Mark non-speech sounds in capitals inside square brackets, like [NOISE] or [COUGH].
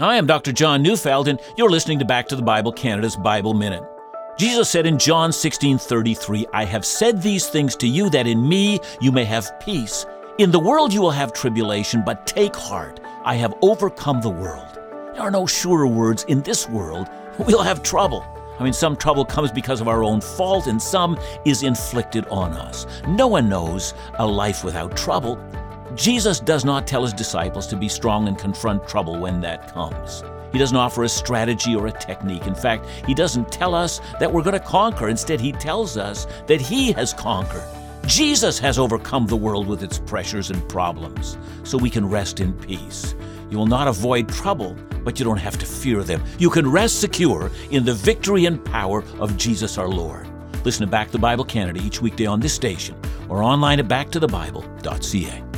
I am Dr. John Neufeld, and you're listening to Back to the Bible Canada's Bible Minute. Jesus said in John 16 33, I have said these things to you that in me you may have peace. In the world you will have tribulation, but take heart, I have overcome the world. There are no surer words in this world. [LAUGHS] We'll have trouble. I mean, some trouble comes because of our own fault, and some is inflicted on us. No one knows a life without trouble. Jesus does not tell his disciples to be strong and confront trouble when that comes. He doesn't offer a strategy or a technique. In fact, he doesn't tell us that we're going to conquer. Instead, he tells us that he has conquered. Jesus has overcome the world with its pressures and problems, so we can rest in peace. You will not avoid trouble, but you don't have to fear them. You can rest secure in the victory and power of Jesus our Lord. Listen to Back to the Bible Canada each weekday on this station or online at backtothebible.ca.